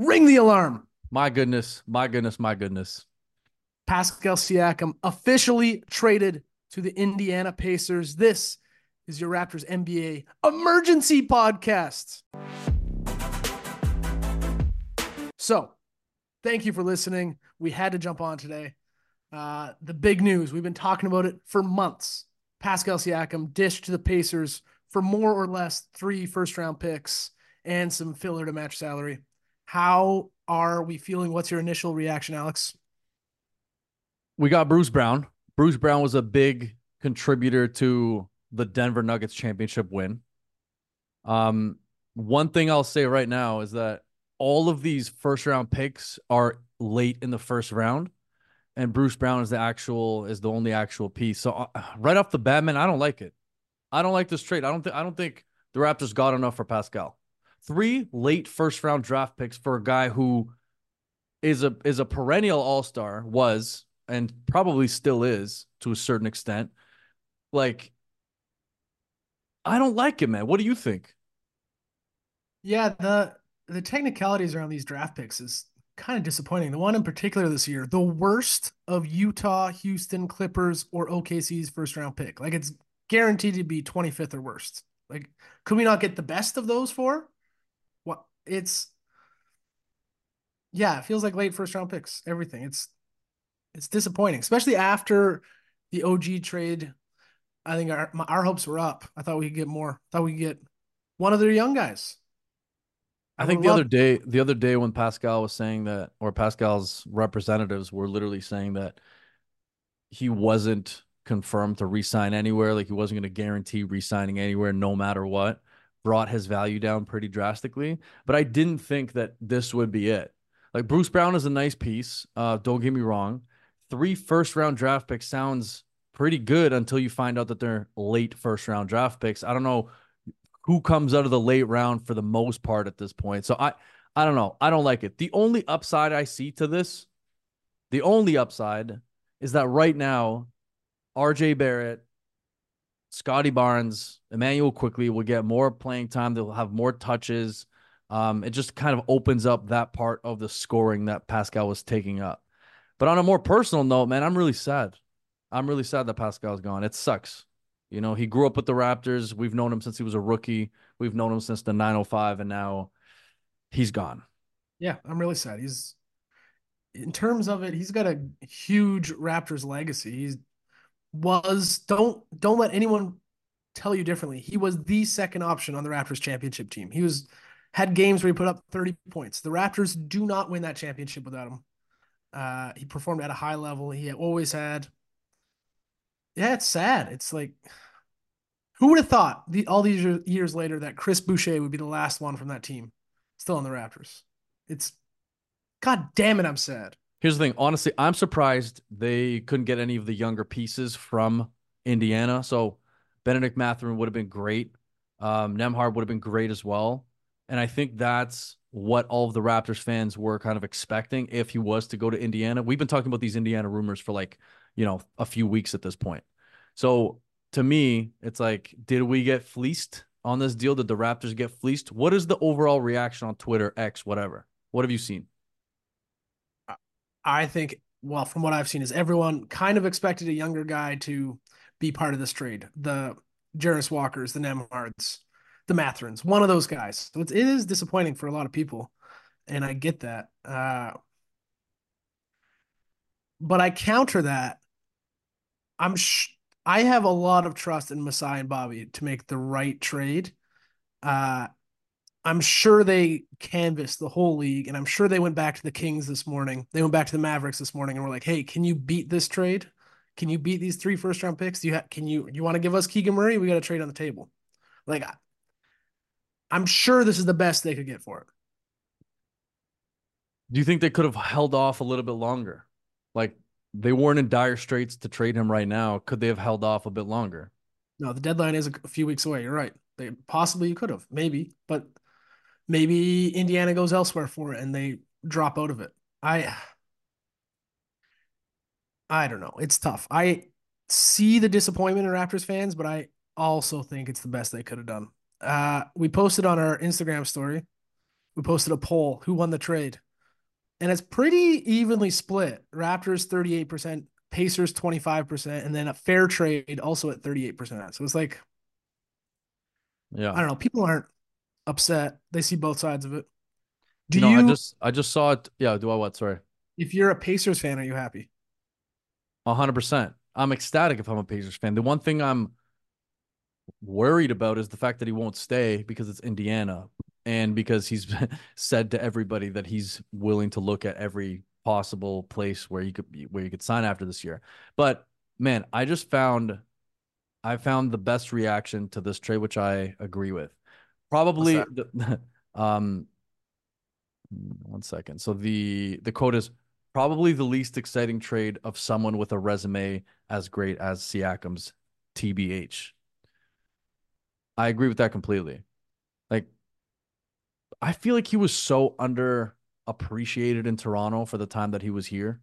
Ring the alarm. My goodness, my goodness, my goodness. Pascal Siakam officially traded to the Indiana Pacers. This is your Raptors NBA emergency podcast. So, thank you for listening. We had to jump on today. Uh, the big news, we've been talking about it for months. Pascal Siakam dished to the Pacers for more or less three first round picks and some filler to match salary. How are we feeling? What's your initial reaction, Alex? We got Bruce Brown. Bruce Brown was a big contributor to the Denver Nuggets championship win. Um, one thing I'll say right now is that all of these first round picks are late in the first round, and Bruce Brown is the actual is the only actual piece. So uh, right off the bat, man, I don't like it. I don't like this trade. I don't think I don't think the Raptors got enough for Pascal. Three late first round draft picks for a guy who is a is a perennial all star was and probably still is to a certain extent. Like, I don't like it, man. What do you think? Yeah, the the technicalities around these draft picks is kind of disappointing. The one in particular this year, the worst of Utah, Houston, Clippers, or OKC's first round pick. Like it's guaranteed to be 25th or worst. Like, could we not get the best of those four? It's yeah, it feels like late first round picks. Everything. It's it's disappointing, especially after the OG trade. I think our our hopes were up. I thought we could get more. I thought we could get one of their young guys. I, I think the other day, the other day when Pascal was saying that, or Pascal's representatives were literally saying that he wasn't confirmed to resign anywhere, like he wasn't going to guarantee resigning anywhere, no matter what, brought his value down pretty drastically. But I didn't think that this would be it. Like Bruce Brown is a nice piece. Uh, don't get me wrong. Three first round draft picks sounds pretty good until you find out that they're late first round draft picks. I don't know who comes out of the late round for the most part at this point. So I I don't know. I don't like it. The only upside I see to this, the only upside is that right now, RJ Barrett, Scottie Barnes, Immanuel Quickley will get more playing time. They'll have more touches. Um, it just kind of opens up that part of the scoring that Pascal was taking up. But on a more personal note, man, I'm really sad. I'm really sad that Pascal's gone. It sucks. You know, he grew up with the Raptors. We've known him since he was a rookie. We've known him since the 905, and now he's gone. Yeah, I'm really sad. He's in terms of it, he's got a huge Raptors legacy. He's was don't don't let anyone tell you differently. He was the second option on the Raptors championship team. He was had games where he put up 30 points. The Raptors do not win that championship without him. Uh, he performed at a high level. He always had yeah, it's sad. It's like, who would have thought the, all these years later that Chris Boucher would be the last one from that team still on the Raptors? It's, God damn it, I'm sad. Here's the thing. Honestly, I'm surprised they couldn't get any of the younger pieces from Indiana. So Benedict Mathurin would have been great. Um, Nembhard would have been great as well. And I think that's what all of the Raptors fans were kind of expecting if he was to go to Indiana. We've been talking about these Indiana rumors for like, you know, a few weeks at this point. So to me, it's like, did we get fleeced on this deal? Did the Raptors get fleeced? What is the overall reaction on Twitter, X, whatever? What have you seen? I think, well, from what I've seen, is everyone kind of expected a younger guy to be part of this trade. The Jarace Walkers, the Nembhards, the Mathurins, one of those guys. So it is disappointing for a lot of people, and I get that. Uh, but I counter that. I'm sh- I have a lot of trust in Masai and Bobby to make the right trade. Uh, I'm sure they canvassed the whole league, and I'm sure they went back to the Kings this morning. They went back to the Mavericks this morning, and were like, "Hey, can you beat this trade? Can you beat these three first round picks? Do you have? Can you? You want to give us Keegan Murray? We got a trade on the table. Like, I'm sure this is the best they could get for it. Do you think they could have held off a little bit longer? Like they weren't in dire straits to trade him right now. Could they have held off a bit longer? No, the deadline is a few weeks away. You're right. They possibly you could have, maybe, but maybe Indiana goes elsewhere for it and they drop out of it. I I don't know. It's tough. I see the disappointment in Raptors fans, but I also think it's the best they could have done. Uh, we posted on our Instagram story We posted a poll who won the trade. And it's pretty evenly split. Raptors 38%, Pacers 25%, and then a fair trade also at 38%. So it's like, yeah, I don't know. People aren't upset. They see both sides of it. Do you, know, you I just I just saw it. Yeah, do I what? Sorry. If you're a Pacers fan, are you happy? hundred percent. I'm ecstatic if I'm a Pacers fan. The one thing I'm worried about is the fact that he won't stay because it's Indiana and because he's said to everybody that he's willing to look at every possible place where he could be, where he could sign after this year. But man, I just found I found the best reaction to this trade, which I agree with. Probably the, um one second. So the the quote is probably the least exciting trade of someone with a resume as great as Siakam's TBH. I agree with that completely. Like, I feel like he was so underappreciated in Toronto for the time that he was here.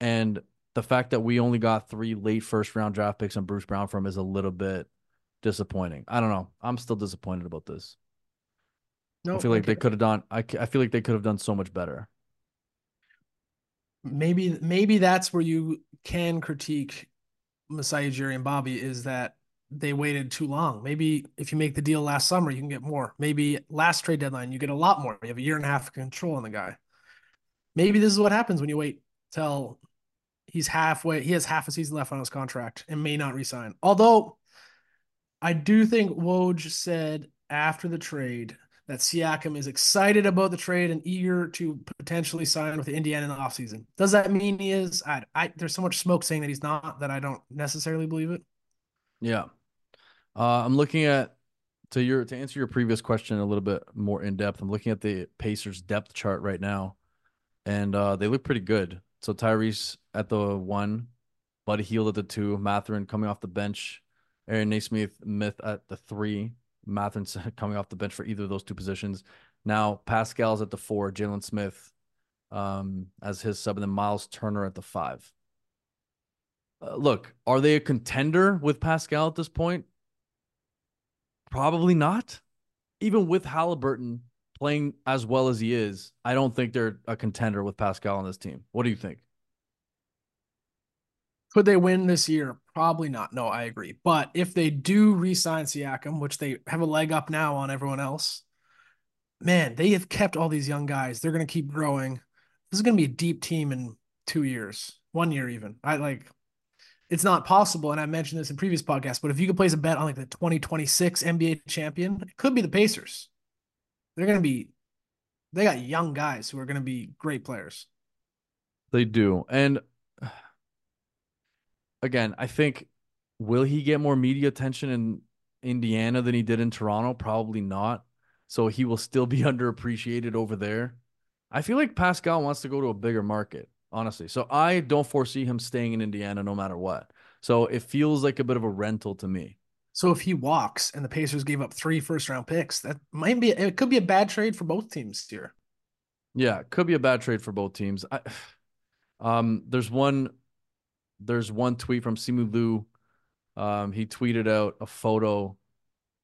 And the fact that we only got three late first round draft picks on Bruce Brown from is a little bit disappointing. I don't know. I'm still disappointed about this. No, I feel like okay. they could have done. I, I feel like they could have done so much better. Maybe maybe that's where you can critique Masai Ujiri and Bobby is that they waited too long. Maybe if you make the deal last summer, you can get more. Maybe last trade deadline, you get a lot more. You have a year and a half of control on the guy. Maybe this is what happens when you wait till he's halfway. He has half a season left on his contract and may not resign. Although I do think Woj said after the trade that Siakam is excited about the trade and eager to potentially sign with Indiana in the offseason. Does that mean he is? I, I there's so much smoke saying that he's not that I don't necessarily believe it. Yeah. Uh, I'm looking at to your to answer your previous question a little bit more in depth. I'm looking at the Pacers depth chart right now, and uh, they look pretty good. So Tyrese at the one, Buddy Hield at the two, Mathurin coming off the bench, Aaron Nesmith Myth at the three, Mathurin coming off the bench for either of those two positions. Now Pascal's at the four, Jalen Smith um, as his sub, and then Miles Turner at the five. Uh, look, are they a contender with Pascal at this point? Probably not. Even with Halliburton playing as well as he is, I don't think they're a contender with Pascal on this team. What do you think? Could they win this year? Probably not. No, I agree. But if they do re-sign Siakam, which they have a leg up now on everyone else, man, they have kept all these young guys. They're going to keep growing. This is going to be a deep team in two years, one year even. I like it's not possible. And I mentioned this in previous podcasts, but if you could place a bet on like the 2026 NBA champion, it could be the Pacers. They're going to be, they got young guys who are going to be great players. They do. And again, I think, will he get more media attention in Indiana than he did in Toronto? Probably not. So he will still be underappreciated over there. I feel like Pascal wants to go to a bigger market honestly. So I don't foresee him staying in Indiana no matter what. So it feels like a bit of a rental to me. So if he walks and the Pacers gave up three first round picks, that might be it could be a bad trade for both teams here. Yeah, it could be a bad trade for both teams. I, um, there's one, there's one tweet from Simu Liu. Um, he tweeted out a photo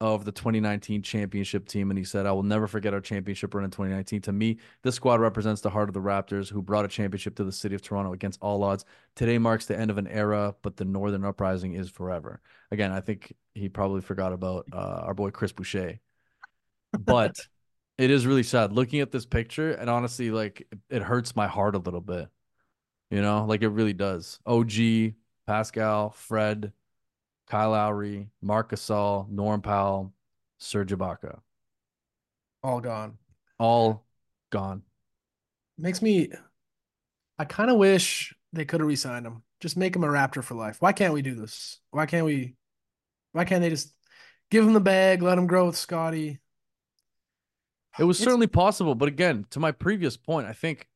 of the 2019 championship team, and he said, I will never forget our championship run in 2019. To me, this squad represents the heart of the Raptors, who brought a championship to the city of Toronto against all odds. Today marks the end of an era, but the Northern Uprising is forever. Again, I think he probably forgot about uh, our boy Chris Boucher. But it is really sad looking at this picture, and honestly, like it hurts my heart a little bit. You know, like it really does. OG, Pascal, Fred, Kyle Lowry, Marc Gasol, Norm Powell, Serge Ibaka. All gone. All gone. Makes me I kind of wish they could have re-signed him. Just make him a Raptor for life. Why can't we do this? Why can't we why can't they just give him the bag, let him grow with Scottie? It was it's, certainly possible, but again, to my previous point, I think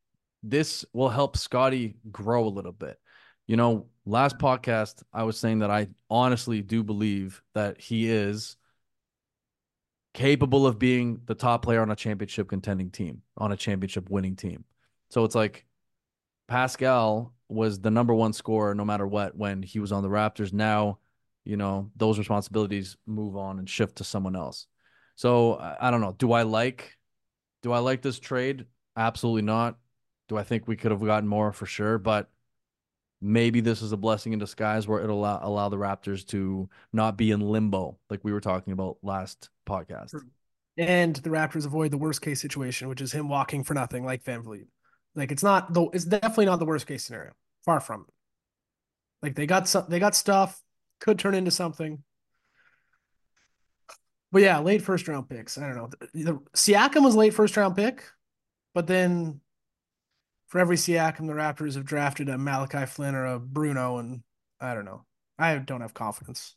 this will help Scotty grow a little bit. You know, last podcast, I was saying that I honestly do believe that he is capable of being the top player on a championship contending team, on a championship winning team. So it's like Pascal was the number one scorer no matter what when he was on the Raptors. Now, you know, those responsibilities move on and shift to someone else. So I don't know. Do I like Do I like this trade? Absolutely not. Do I think we could have gotten more for sure? But maybe this is a blessing in disguise where it'll allow, allow the Raptors to not be in limbo like we were talking about last podcast. And the Raptors avoid the worst case situation, which is him walking for nothing like VanVleet. Like it's not the it's definitely not the worst case scenario. Far from it. Like they got some they got stuff, could turn into something. But yeah, late first round picks. I don't know. The, the Siakam was late first round pick, but then for every Siakam, the Raptors have drafted a Malachi Flynn or a Bruno, and I don't know. I don't have confidence.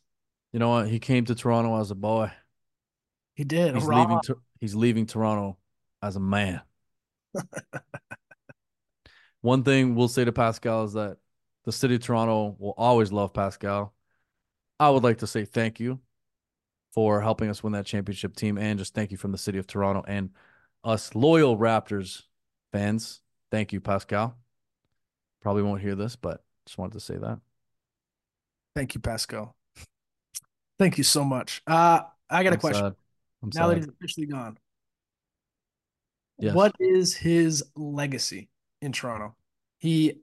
You know what? He came to Toronto as a boy. He did. He's leaving. He's leaving Toronto as a man. One thing we'll say to Pascal is that the city of Toronto will always love Pascal. I would like to say thank you for helping us win that championship team and just thank you from the city of Toronto and us loyal Raptors fans. Thank you, Pascal. Probably won't hear this, but just wanted to say that. Thank you, Pascal. Thank you so much. Uh, I got I'm a question. Now that he's officially gone, yes. what is his legacy in Toronto? He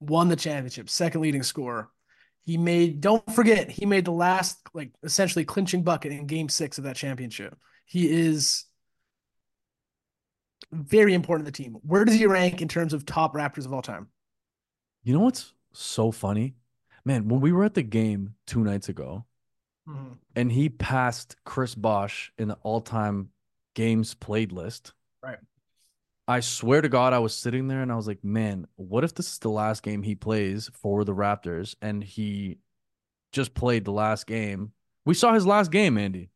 won the championship, second leading scorer. He made, don't forget, he made the last, like, essentially clinching bucket in game six of that championship. He is very important to the team. Where does he rank in terms of top Raptors of all time? You know what's so funny? Man, when we were at the game two nights ago, mm-hmm. and he passed Chris Bosh in the all time games played list. Right. I swear to God, I was sitting there and I was like, man, what if this is the last game he plays for the Raptors and he just played the last game? We saw his last game, Andy.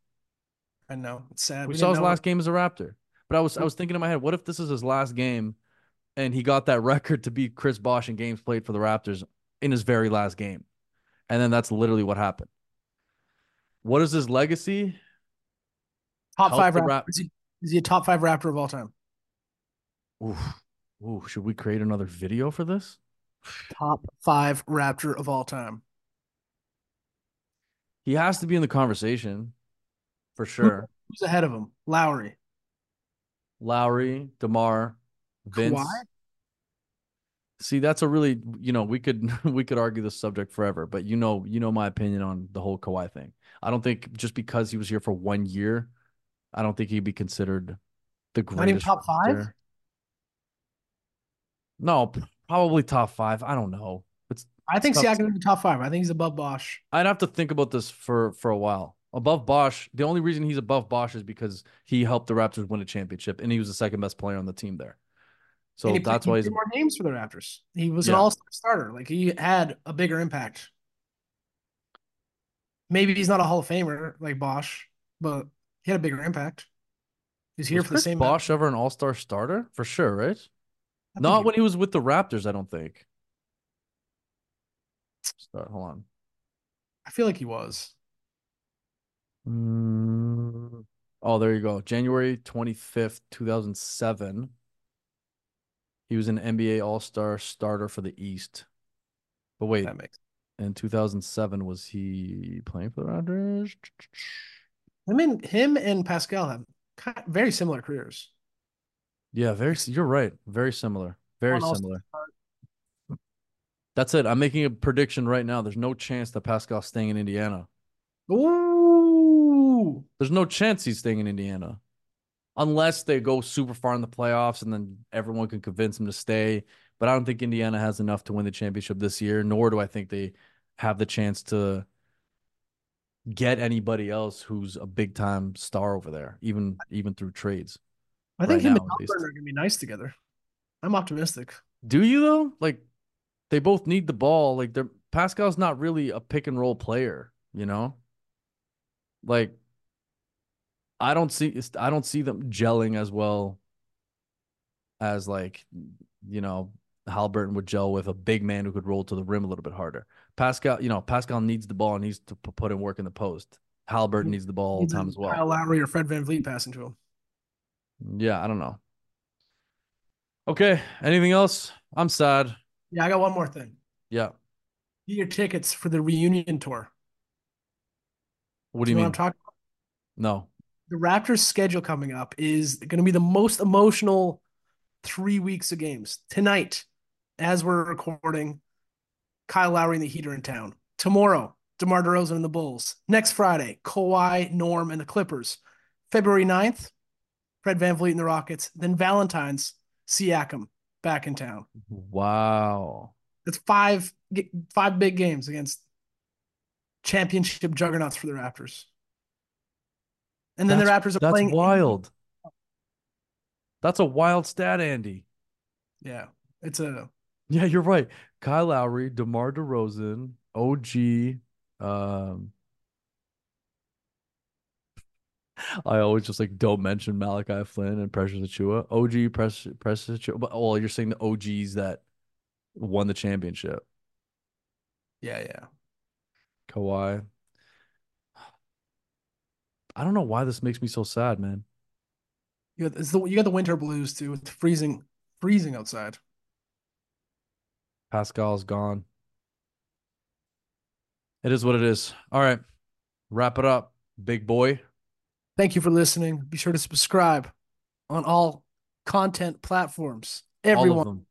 I know. It's sad. We, we saw his last game as a Raptor. But I was I was thinking in my head, what if this is his last game and he got that record to beat Chris Bosh in games played for the Raptors in his very last game? And then that's literally what happened. What is his legacy? Top Help five Raptor. Rap- is, he, is he a top five Raptor of all time? Ooh, ooh, should we create another video for this? Top five Raptor of all time. He has to be in the conversation for sure. Who's ahead of him? Lowry. Lowry, DeMar, Vince. Kawhi? See, that's a really you know we could we could argue this subject forever, but you know you know my opinion on the whole Kawhi thing. I don't think just because he was here for one year, I don't think he'd be considered the greatest. Not even top five. No, probably top five. I don't know. It's I think Siakam in the top five. I think he's above Bosh. I'd have to think about this for for a while. Above Bosh, the only reason he's above Bosh is because he helped the Raptors win a championship, and he was the second best player on the team there. So that's why he's more games for the Raptors. He was yeah. an all-star starter. Like he had a bigger impact. Maybe he's not a Hall of Famer like Bosh, but he had a bigger impact. He's here was for Chris the same. Bosh ever an All-Star starter for sure, right? Not when he was with the Raptors, I don't think. Start, hold on. I feel like he was. Mm. Oh, there you go. January 25th, 2007. He was an NBA All Star starter for the East. But wait, that makes in 2007, was he playing for the Raptors? I mean, him and Pascal have very similar careers. Yeah, very. You're right. Very similar. Very similar. That's it. I'm making a prediction right now. There's no chance that Pascal's staying in Indiana. Ooh. There's no chance he's staying in Indiana. Unless they go super far in the playoffs and then everyone can convince him to stay. But I don't think Indiana has enough to win the championship this year, nor do I think they have the chance to get anybody else who's a big time star over there, even even through trades. I think right him now, and Haliburton are gonna be nice together. I'm optimistic. Do you though? Like they both need the ball. Like they're Pascal's not really a pick and roll player, you know? Like I don't see I don't see them gelling as well as like you know Halliburton would gel with a big man who could roll to the rim a little bit harder. Pascal, you know, Pascal needs the ball and needs to put in work in the post. Halliburton needs the ball all the time as well. Kyle Lowry or Fred VanVleet passing to him. Yeah, I don't know. Okay. Anything else? I'm sad. Yeah, I got one more thing. Yeah. Get your tickets for the reunion tour. What do, do you, mean? I'm talking about? No. The Raptors' schedule coming up is going to be the most emotional three weeks of games. Tonight, as we're recording, Kyle Lowry and the Heat are in town. Tomorrow, DeMar DeRozan and the Bulls. Next Friday, Kawhi, Norm, and the Clippers. February 9th, Fred Van VanVleet and the Rockets. Then Valentine's, Siakam back in town. Wow. That's five five big games against championship juggernauts for the Raptors. And then that's, the Raptors are that's playing. That's wild. That's a wild stat, Andy. Yeah. It's a. Yeah, you're right. Kyle Lowry, DeMar DeRozan, OG. Um, I always just like don't mention Malachi Flynn and Precious Achiuwa. OG Precious Precious Achiuwa. But oh, you're saying the OGs that won the championship. Yeah, yeah. Kawhi. I don't know why this makes me so sad, man. You got, the, you got the winter blues too. It's freezing, freezing outside. Pascal's gone. It is what it is. All right. Wrap it up, big boy. Thank you for listening. Be sure to subscribe on all content platforms. Everyone.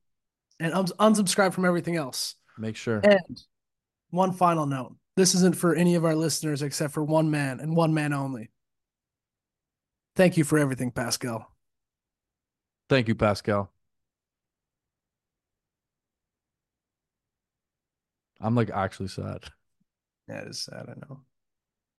And un- unsubscribe from everything else. Make sure. And one final note. This isn't for any of our listeners except for one man and one man only. Thank you for everything, Pascal. Thank you, Pascal. I'm like actually sad. Yeah, it is sad. I know.